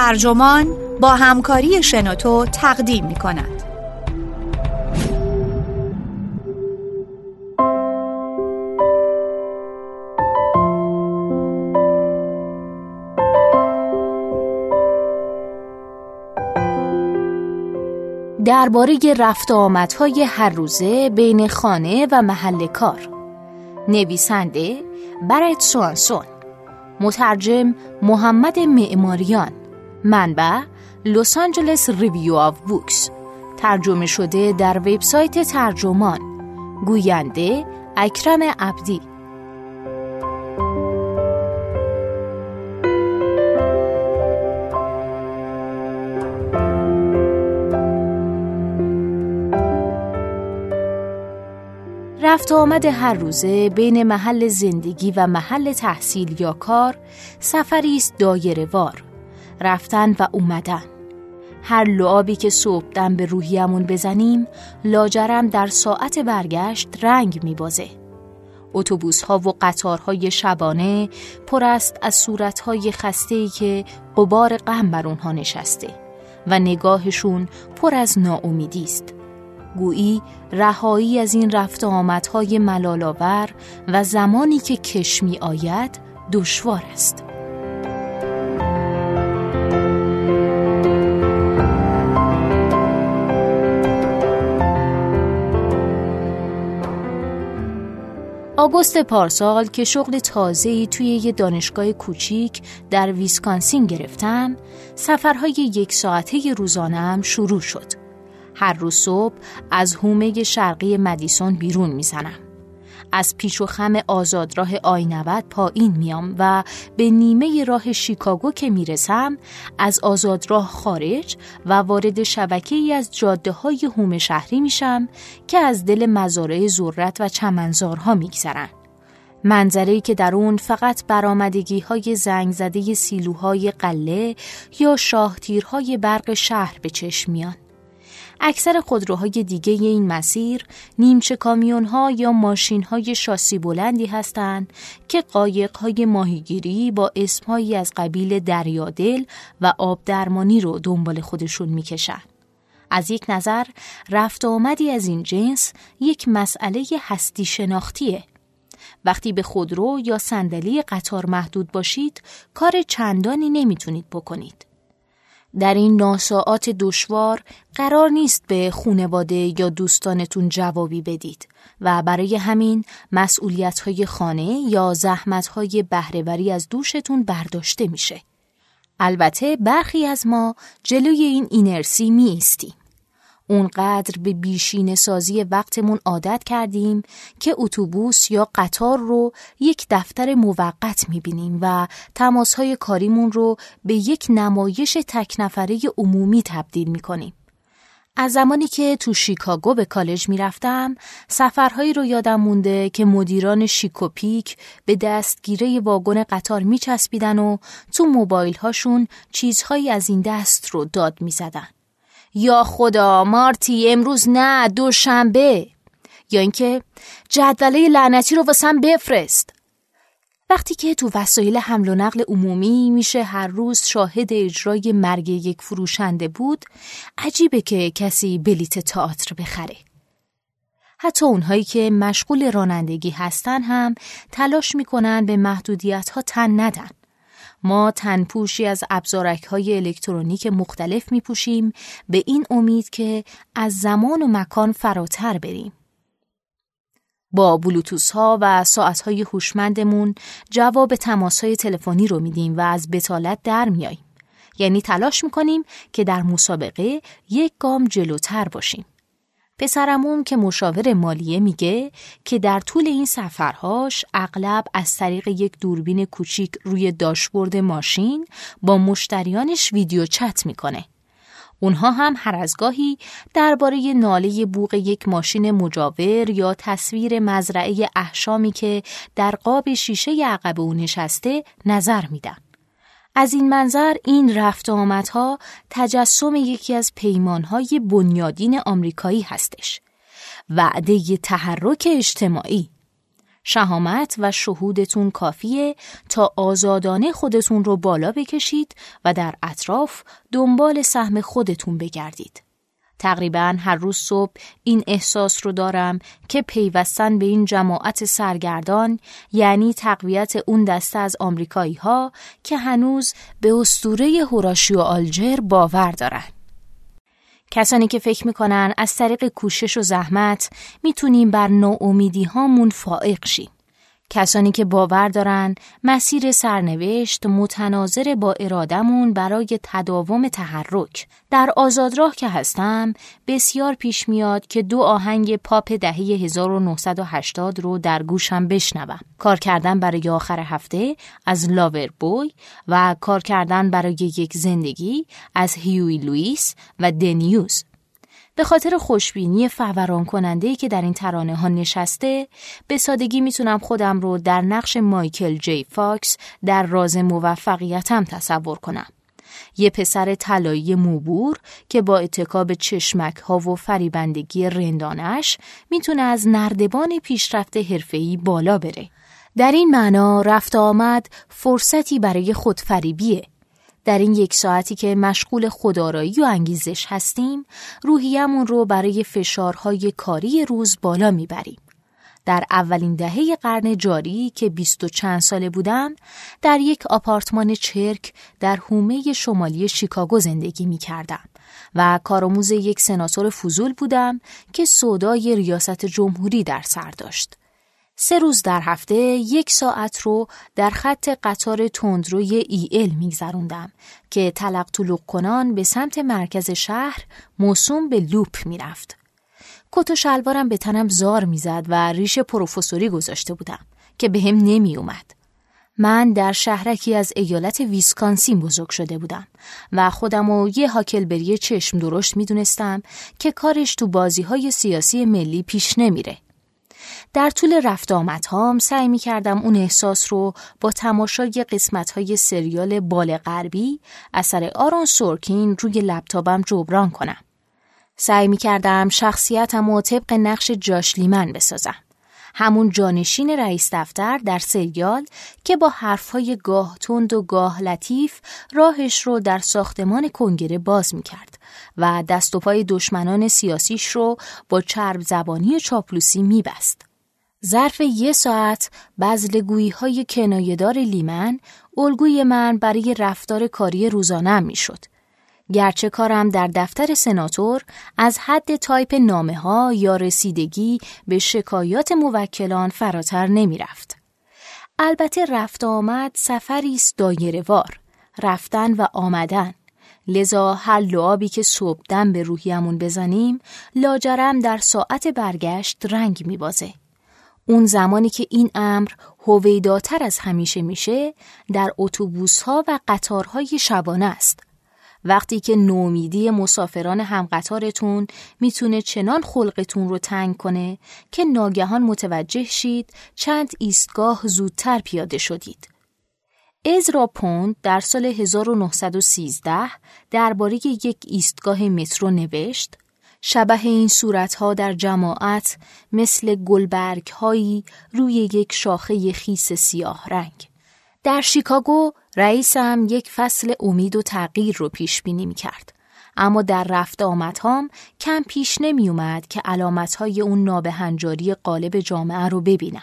ترجمان با همکاری شنوتو تقدیم می کند. درباره رفت آمدهای هر روزه بین خانه و محل کار. نویسنده برت سوانسون. مترجم محمد معماریان. منبع Los Angeles Review of Books. ترجمه شده در وبسایت ترجمان. گوینده اکرم عبدی. رفت آمد هر روزه بین محل زندگی و محل تحصیل یا کار سفری است دایره وار. رفتن و اومدن. هر لعابی که صبحدم به روحیمون بزنیم لاجرم در ساعت برگشت رنگ میبازه. اتوبوس ها و قطارهای شبانه پر است از صورت های خسته ای که قبار غم بر اونها نشسته و نگاهشون پر از ناامیدی است. گویی رهایی از این رفت آمدهای ملالاور و زمانی که کش می آید دشوار است. آگوست پارسال که شغل تازه‌ای توی یه دانشگاه کوچیک در ویسکانسین گرفتم، سفرهای یک ساعته روزانم شروع شد. هر روز صبح از هومه شرقی مدیسون بیرون می‌زنم. از پیش و خم آزادراه آینود پایین میام و به نیمه راه شیکاگو که می‌رسم از آزادراه خارج و وارد شبکه ای از جاده های هومه شهری میشم که از دل مزارع ذرت و چمنزارها میگذرن. منظری که در اون فقط برامدگی های زنگ زده سیلوهای قله یا شاهتیرهای برق شهر به چشم میان. اکثر خودروهای دیگه این مسیر نیمچه کامیون ها یا ماشین های شاسی بلندی هستند که قایق های ماهیگیری با اسمهایی از قبیل دریادل و آب درمانی رو دنبال خودشون می‌کشن. از یک نظر رفت آمدی از این جنس یک مسئله هستی شناختیه. وقتی به خودرو یا صندلی قطار محدود باشید کار چندانی نمی‌تونید بکنید. در این ناساعات دشوار قرار نیست به خونواده یا دوستانتون جوابی بدید و برای همین مسئولیت های خانه یا زحمت های بهرهوری از دوشتون برداشته میشه. البته برخی از ما جلوی این اینرسی می ایستیم. اونقدر به بیشین سازی وقتمون عادت کردیم که اتوبوس یا قطار رو یک دفتر موقت می‌بینیم و تماسهای کاریمون رو به یک نمایش تک نفره عمومی تبدیل می‌کنیم. از زمانی که تو شیکاگو به کالج می‌رفتم سفرهایی رو یادم مونده که مدیران شیکوپیک به دستگیره واگن قطار میچسبیدن و تو موبایل هاشون چیزهایی از این دست رو داد می‌زدن. یا خدا مارتی امروز نه دوشنبه. یا اینکه جدوله لعنتی رو واسم بفرست. وقتی که تو وسایل حمل و نقل عمومی میشه هر روز شاهد اجرای مرگ یک فروشنده بود عجیبه که کسی بلیت تئاتر بخره. حتی اونهایی که مشغول رانندگی هستن هم تلاش می‌کنن به محدودیت ها تن ندن. ما تنپوشی از ابزارک های الکترونیک مختلف می پوشیم به این امید که از زمان و مکان فراتر بریم. با بلوتوس ها و ساعت های هوشمندمون جواب تماس های تلفنی رو میدیم و از بتالت در میاییم. یعنی تلاش می‌کنیم که در مسابقه یک گام جلوتر باشیم. پسرمون که مشاور مالیه میگه که در طول این سفرهاش اغلب از طریق یک دوربین کوچیک روی داشبورد ماشین با مشتریانش ویدیو چت می‌کنه. اونها هم هر از گاهی درباره ناله بوق یک ماشین مجاور یا تصویر مزرعه احشامی که در قاب شیشه عقب او نشسته نظر میدن. از این منظر این رفت آمدها تجسم یکی از پیمانهای بنیادین آمریکایی هستش. وعده تحرک اجتماعی شهامت و شهودتون کافیه تا آزادانه خودتون رو بالا بکشید و در اطراف دنبال سهم خودتون بگردید. تقریبا هر روز صبح این احساس رو دارم که پیوستن به این جماعت سرگردان یعنی تقویت اون دسته از آمریکایی ها که هنوز به استوره هوراشیو آلجر باور دارن. کسانی که فکر می‌کنن از طریق کوشش و زحمت می‌تونیم بر ناامیدی هامون فائق شیم. کسانی که باور دارن مسیر سرنوشت متناظر با ارادمون برای تداوم تحرک در آزادراه که هستم بسیار پیش میاد که دو آهنگ پاپ دهه 1980 رو در گوشم بشنوم. کار کردن برای آخر هفته از لاور بوی و کار کردن برای یک زندگی از هیوی لوئیس و دنیوز به خاطر خوشبینی فوران کننده که در این ترانه ها نشسته به سادگی می‌تونم خودم رو در نقش مایکل جی فاکس در راز موفقیتم تصور کنم. یه پسر طلایی موبور که با اتکاب چشمک ها و فریبندگی رندانش می‌تونه از نردبان پیشرفت حرفه‌ای بالا بره. در این معنا رفت آمد فرصتی برای خودفریبیه در این یک ساعتی که مشغول خدارایی و انگیزش هستیم روحیمون رو برای فشارهای کاری روز بالا می‌بریم. در اولین دهه قرن جاری که بیست و چند ساله بودم در یک آپارتمان چرک در حومه شمالی شیکاگو زندگی می کردم و کارآموز یک سناتور فضول بودم که سودای ریاست جمهوری در سر داشت. سه روز در هفته یک ساعت رو در خط قطار تندروی ای ال میگذروندم که تلق طلوق کنان به سمت مرکز شهر موسوم به لوپ می‌رفت. کت و شلوارم به تنم زار می‌زد و ریش پروفسوری گذاشته بودم که به هم نمی اومد. من در شهرکی از ایالت ویسکانسین بزرگ شده بودم و خودم و یه هاکلبری چشم درشت می‌دونستم که کارش تو بازی های سیاسی ملی پیش نمیره. در طول رفت آمدهام سعی می کردم اون احساس رو با تماشای قسمت های سریال بال غربی اثر آرون سورکین روی لپتاپم جبران کنم. سعی می کردم شخصیتم و طبق نقش جاش لیمن بسازم. همون جانشین رئیس دفتر در سریال که با حرفهای گاه تند و گاه لطیف راهش رو در ساختمان کنگره باز می کرد و دست و پای دشمنان سیاسیش رو با چرب زبانی چاپلوسی می بست. ظرف یه ساعت بزلگویی های کنایدار لیمن الگوی من برای رفتار کاری روزانم می شد. گرچه کارم در دفتر سناتور از حد تایپ نامه ها یا رسیدگی به شکایات موکلان فراتر نمی رفت. البته رفت آمد سفری است دایرهوار رفتن و آمدن لذا هر لعابی که صبحدم به روحیمون بزنیم لاجرم در ساعت برگشت رنگ میبازه. اون زمانی که این امر هویداتر از همیشه میشه در اتوبوس ها و قطارهای شبانه است. وقتی که نومیدی مسافران همقطارتون می‌تونه چنان خلقتون رو تنگ کنه که ناگهان متوجه شید چند ایستگاه زودتر پیاده شدید. ازرا پوند در سال 1913 درباره یک ایستگاه مترو نوشت شبه این صورتها در جماعت مثل گلبرگ هایی روی یک شاخه خیس سیاه رنگ. در شیکاگو رئیسم یک فصل امید و تغییر رو پیش بینی می کرد. اما در رفت آمدهام کم پیش نمی اومد که علامت های اون نابهنجاری قالب جامعه رو ببینم.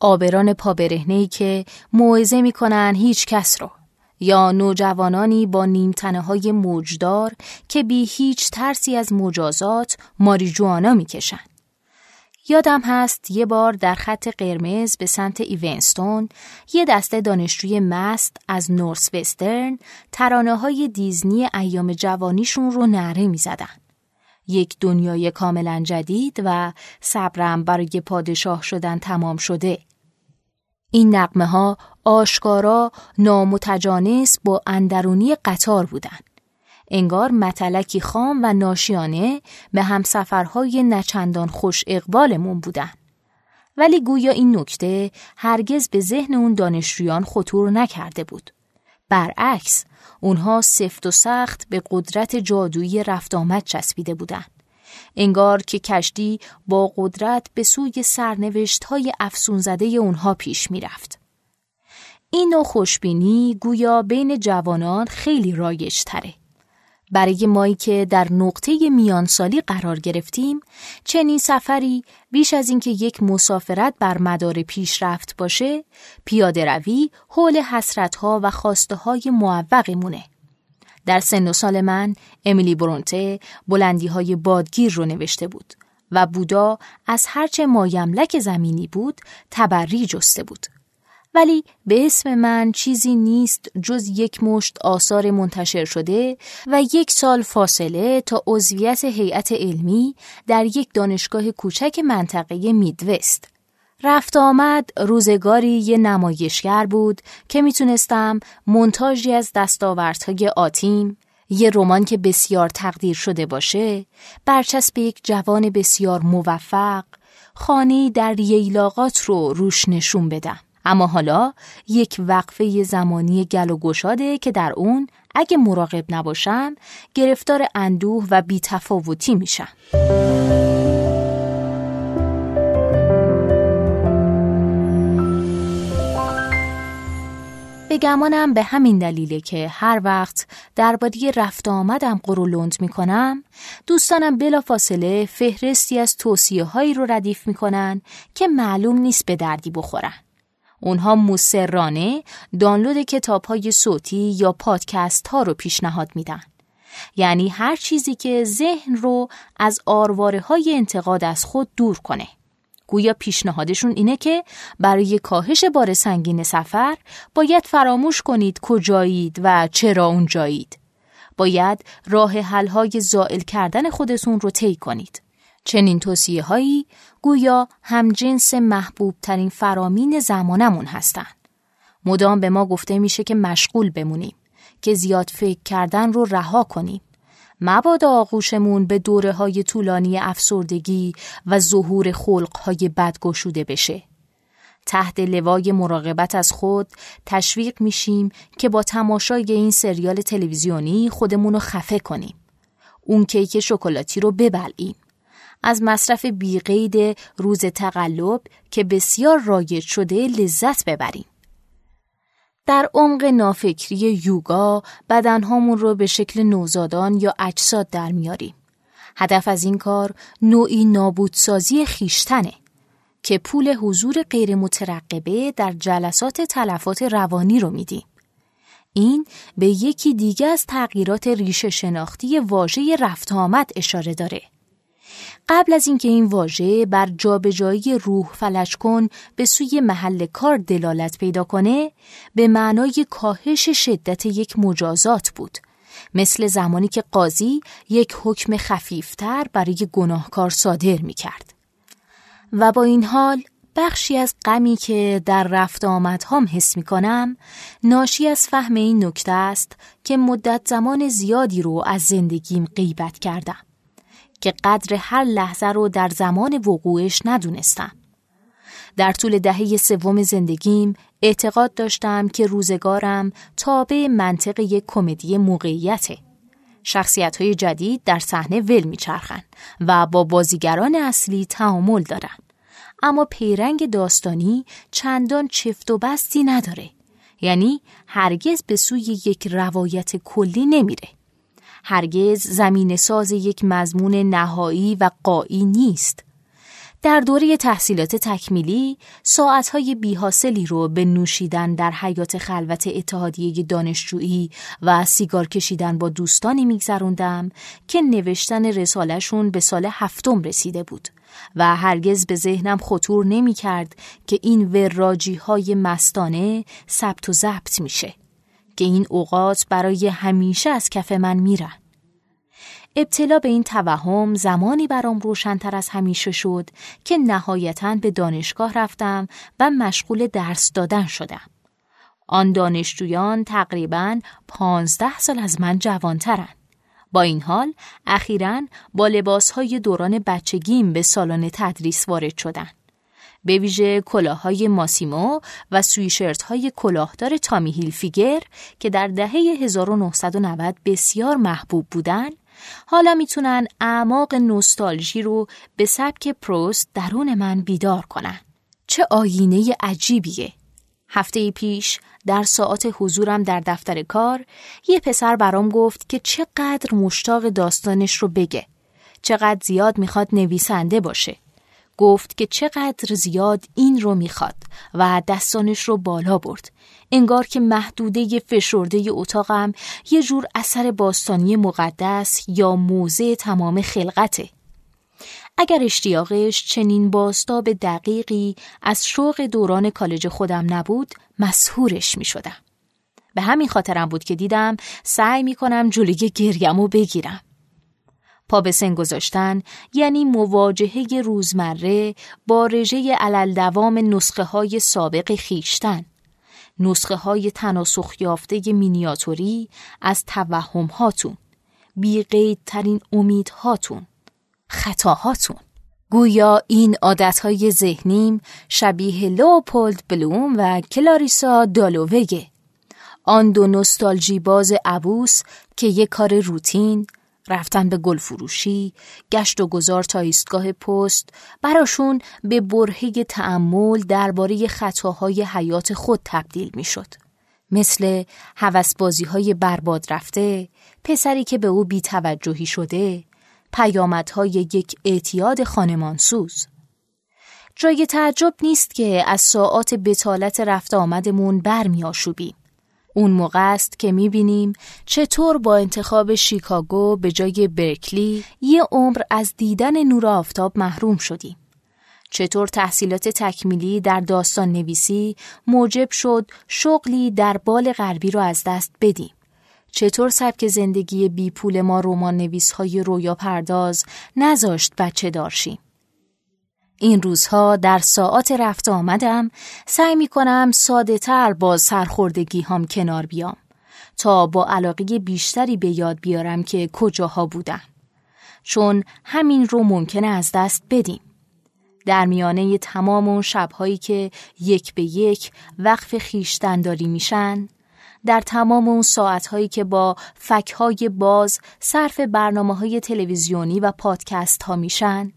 آبران پابرهنهی که موعظه می‌کنن هیچ کس رو یا نوجوانانی با نیمتنه های موجدار که بی هیچ ترسی از مجازات ماریجوانا می‌کشن. یادم هست یه بار در خط قرمز به سمت ایونستون یه دسته دانشجوی مست از نورس وسترن ترانه های دیزنی ایام جوانیشون رو نره می زدن. یک دنیای کاملا جدید و صبرم برای پادشاه شدن تمام شده. این نقمه ها آشکارا نامتجانس با اندرونی قطار بودند. انگار متلکی خام و ناشیانه به همسفرهای نچندان خوش اقبالمون بودن. ولی گویا این نکته هرگز به ذهن اون دانشجویان خطور نکرده بود. برعکس، اونها سفت و سخت به قدرت جادویی رفت آمد چسبیده بودند. انگار که کشتی با قدرت به سوی سرنوشت های افسون زده اونها پیش می رفت. این نوع خوشبینی گویا بین جوانان خیلی رایج تره. برای مایی که در نقطه میانسالی قرار گرفتیم چنین سفری بیش از اینکه یک مسافرت بر مدار پیشرفت باشه پیاده روی حول حسرتها و خواسته های معوقمونه. در سن و سال من امیلی برونته بلندی های بادگیر رو نوشته بود و بودا از هرچه مایملک زمینی بود تبری جسته بود. ولی به اسم من چیزی نیست جز یک مشت آثار منتشر شده و یک سال فاصله تا عضویت هیئت علمی در یک دانشگاه کوچک منطقه میدوست. رفت آمد روزگاری یه نمایشگر بود که می‌تونستم منتاجی از دستاوردهای آتیم یه رمان که بسیار تقدیر شده باشه برچسب یک جوان بسیار موفق خانه در ییلاقات رو روش نشون بدم اما حالا یک وقفه زمانی گل و گشاده که در اون اگه مراقب نباشم گرفتار اندوه و بیتفاوتی میشم. به گمانم به همین دلیله که هر وقت درباره رفت آمدم قرولند می کنم دوستانم بلا فاصله فهرستی از توصیه هایی رو ردیف می‌کنن که معلوم نیست به دردی بخورن. اونها مسررانه دانلود کتاب های صوتی یا پادکست ها رو پیشنهاد میدن. یعنی هر چیزی که ذهن رو از آرواره های انتقاد از خود دور کنه. گویا پیشنهادشون اینه که برای کاهش بار سنگین سفر باید فراموش کنید کجایید و چرا اونجایید. باید راه حلهای زائل کردن خودتون رو طی کنید. چنین توصیه هایی گویا همجنس محبوب ترین فرامین زمانمون هستن. مدام به ما گفته میشه که مشغول بمونیم که زیاد فکر کردن رو رها کنیم. مبادا آغوشمون به دوره های طولانی افسردگی و ظهور خلق های بدگشوده بشه. تحت لوای مراقبت از خود تشویق میشیم که با تماشای این سریال تلویزیونی خودمون رو خفه کنیم. اون کیک شکلاتی رو ببلعیم. از مصرف بیقید روز تقلب که بسیار رایج شده لذت ببریم. در عمق نافکری یوگا بدنهامون رو به شکل نوزادان یا اجساد در میاریم. هدف از این کار نوعی نابودسازی خیشتنه که پول حضور غیر مترقبه در جلسات تلفات روانی رو میدیم. این به یکی دیگه از تغییرات ریشه شناختی واژه رفت آمد اشاره داره. قبل از اینکه این واژه بر جابجایی روح فلج کن به سوی محل کار دلالت پیدا کنه به معنای کاهش شدت یک مجازات بود مثل زمانی که قاضی یک حکم خفیفتر برای گناهکار صادر می کرد. و با این حال بخشی از غمی که در رفت هم حس می کنم ناشی از فهم این نکته است که مدت زمان زیادی رو از زندگیم غیبت کردم. که قدر هر لحظه رو در زمان وقوعش ندونستم. در طول دهه سوم زندگیم اعتقاد داشتم که روزگارم تابع منطق یک کمدی موقعیته. شخصیت های جدید در صحنه ول میچرخن و با بازیگران اصلی تعامل دارن. اما پیرنگ داستانی چندان چفت و بستی نداره. یعنی هرگز به سوی یک روایت کلی نمیره. هرگز زمین ساز یک مضمون نهایی و قایی نیست. در دوره تحصیلات تکمیلی ساعتهای بیحاصلی رو به نوشیدن در حیات خلوت اتحادیه دانشجویی و سیگار کشیدن با دوستانی میگذروندم که نوشتن رسالشون به سال هفتم رسیده بود و هرگز به ذهنم خطور نمی کرد که این وراجی های مستانه ثبت و ضبط میشه. که این اوقات برای همیشه از کف من میرن. ابتلا به این توهم زمانی برام روشنتر از همیشه شد که نهایتا به دانشگاه رفتم و مشغول درس دادن شدم. آن دانشجویان تقریبا پانزده سال از من جوانترن. با این حال اخیرا با لباسهای دوران بچگیم به سالن تدریس وارد شدن. به ویژه کلاههای ماسیمو و سویشرت های کلاهدار تامی هیل فیگر که در دهه 1990 بسیار محبوب بودند حالا می‌تونن اعماق نوستالژی رو به سبک پروست درون من بیدار کنن. چه آینه عجیبیه. هفته پیش در ساعت حضورم در دفتر کار یه پسر برام گفت که چقدر مشتاق داستانش رو بگه. چقدر زیاد می‌خواد نویسنده باشه. گفت که چقدر زیاد این رو می‌خواد و دستانش رو بالا برد. انگار که محدوده فشرده اتاقم یه جور اثر باستانی مقدس یا موزه تمام خلقته. اگر اشتیاقش چنین باستاب دقیقی از شوق دوران کالج خودم نبود مسهورش می شدم. به همین خاطرم بود که دیدم سعی می کنم جلوی گریمو بگیرم. پا به سن گذاشتن یعنی مواجهه روزمره با رژه علل دوام نسخه های سابق خیشتن. نسخه های تناسخ یافته مینیاتوری از توهم هاتون. بیقید ترین امیدهاتون. خطاهاتون. گویا این عادتهای ذهنیم شبیه لوپولد بلوم و کلاریسا دالووگه. آن دو نستالژی باز عبوس که یک کار روتین، رفتن به گل فروشی، گشت و گذار تا ایستگاه پست براشون به برهه تعمل درباره خطاهای حیات خود تبدیل می‌شد. مثل حوسبازی های برباد رفته، پسری که به او بیتوجهی شده، پیامدهای یک اعتیاد خانمانسوز. جای تعجب نیست که از ساعات بتالت رفت آمدمون برمی آشوبیم. اون موقع است که می‌بینیم چطور با انتخاب شیکاگو به جای برکلی یه عمر از دیدن نور آفتاب محروم شدیم. چطور تحصیلات تکمیلی در داستان نویسی موجب شد شغلی در بال غربی رو از دست بدیم. چطور سبک زندگی بی پول ما رمان نویس های رویا پرداز نذاشت بچه دارشیم. این روزها در ساعات رفت آمدم سعی می کنم ساده تر با سرخوردگی هم کنار بیام تا با علاقه بیشتری به یاد بیارم که کجاها بودم. چون همین رو ممکنه از دست بدیم. در میانه تمام اون شبهایی که یک به یک وقف خیشتنداری میشن در تمام اون ساعتهایی که با فکهای باز صرف برنامه های تلویزیونی و پادکست ها میشن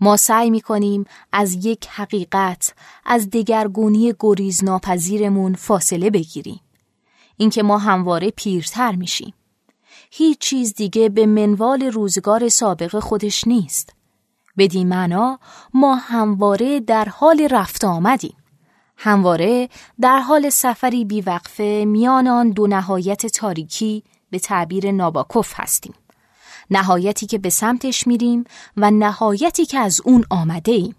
ما سعی می کنیم از یک حقیقت از دگرگونی گریز ناپذیرمون فاصله بگیریم. اینکه ما همواره پیرتر میشیم. هیچ چیز دیگه به منوال روزگار سابق خودش نیست. بدین معنا ما همواره در حال رفت آمدیم. همواره در حال سفری بیوقفه میان آن دو نهایت تاریکی به تعبیر ناباکوف هستیم. نهایتی که به سمتش میریم و نهایتی که از اون آمده ایم.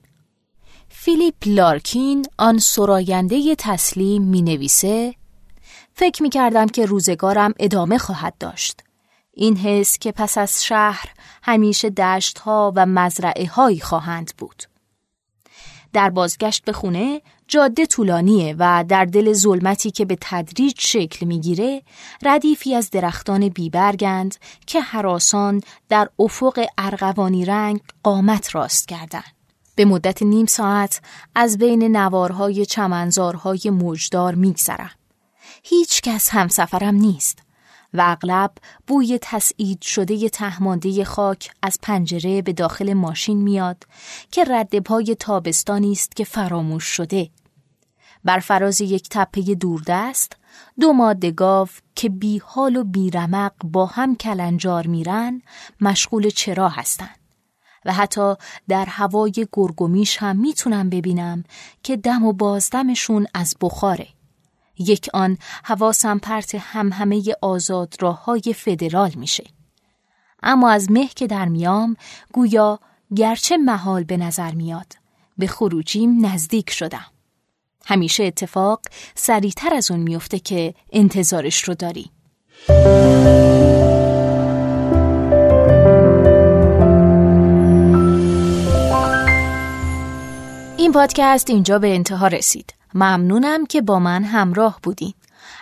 فیلیپ لارکین آن سراینده تسلیم می نویسه فکر می کردم که روزگارم ادامه خواهد داشت. این حس که پس از شهر همیشه دشت ها و مزرعه هایی خواهند بود. در بازگشت به خونه جاده طولانیه و در دل ظلمتی که به تدریج شکل می‌گیره ردیفی از درختان بیبرگند که حراسان در افق ارغوانی رنگ قامت راست کردن. به مدت نیم ساعت از بین نوارهای چمنزارهای موجدار میگذرم. هیچ کس همسفرم نیست. و اغلب بوی تسعید شده تهمانده خاک از پنجره به داخل ماشین میاد که رد پای تابستانی است که فراموش شده. بر فراز یک تپه دوردست دو ماده گاو که بی حال و بی رمق با هم کلنجار میرن مشغول چرا هستند. و حتی در هوای گرگومیش هم می‌تونم ببینم که دم و بازدمشون از بخاره. یک آن حواسم پرت هم همه آزاد راه های فدرال میشه. اما از مه که در میام گویا گرچه محال به نظر میاد به خروجیم نزدیک شدم. همیشه اتفاق سریعتر از اون میفته که انتظارش رو داری. این پادکست اینجا به انتها رسید. ممنونم که با من همراه بودین.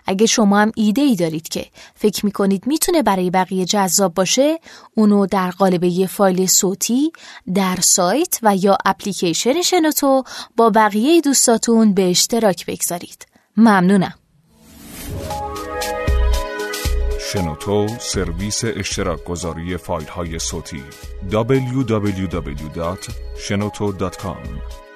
اگه شما هم ایده ای دارید که فکر می‌کنید می‌تونه برای بقیه جذاب باشه اونو در قالب یه فایل صوتی در سایت و یا اپلیکیشن شنوتو با بقیه دوستاتون به اشتراک بگذارید. ممنونم. شنوتو سرویس اشتراک گذاری فایل های صوتی www.shenoto.com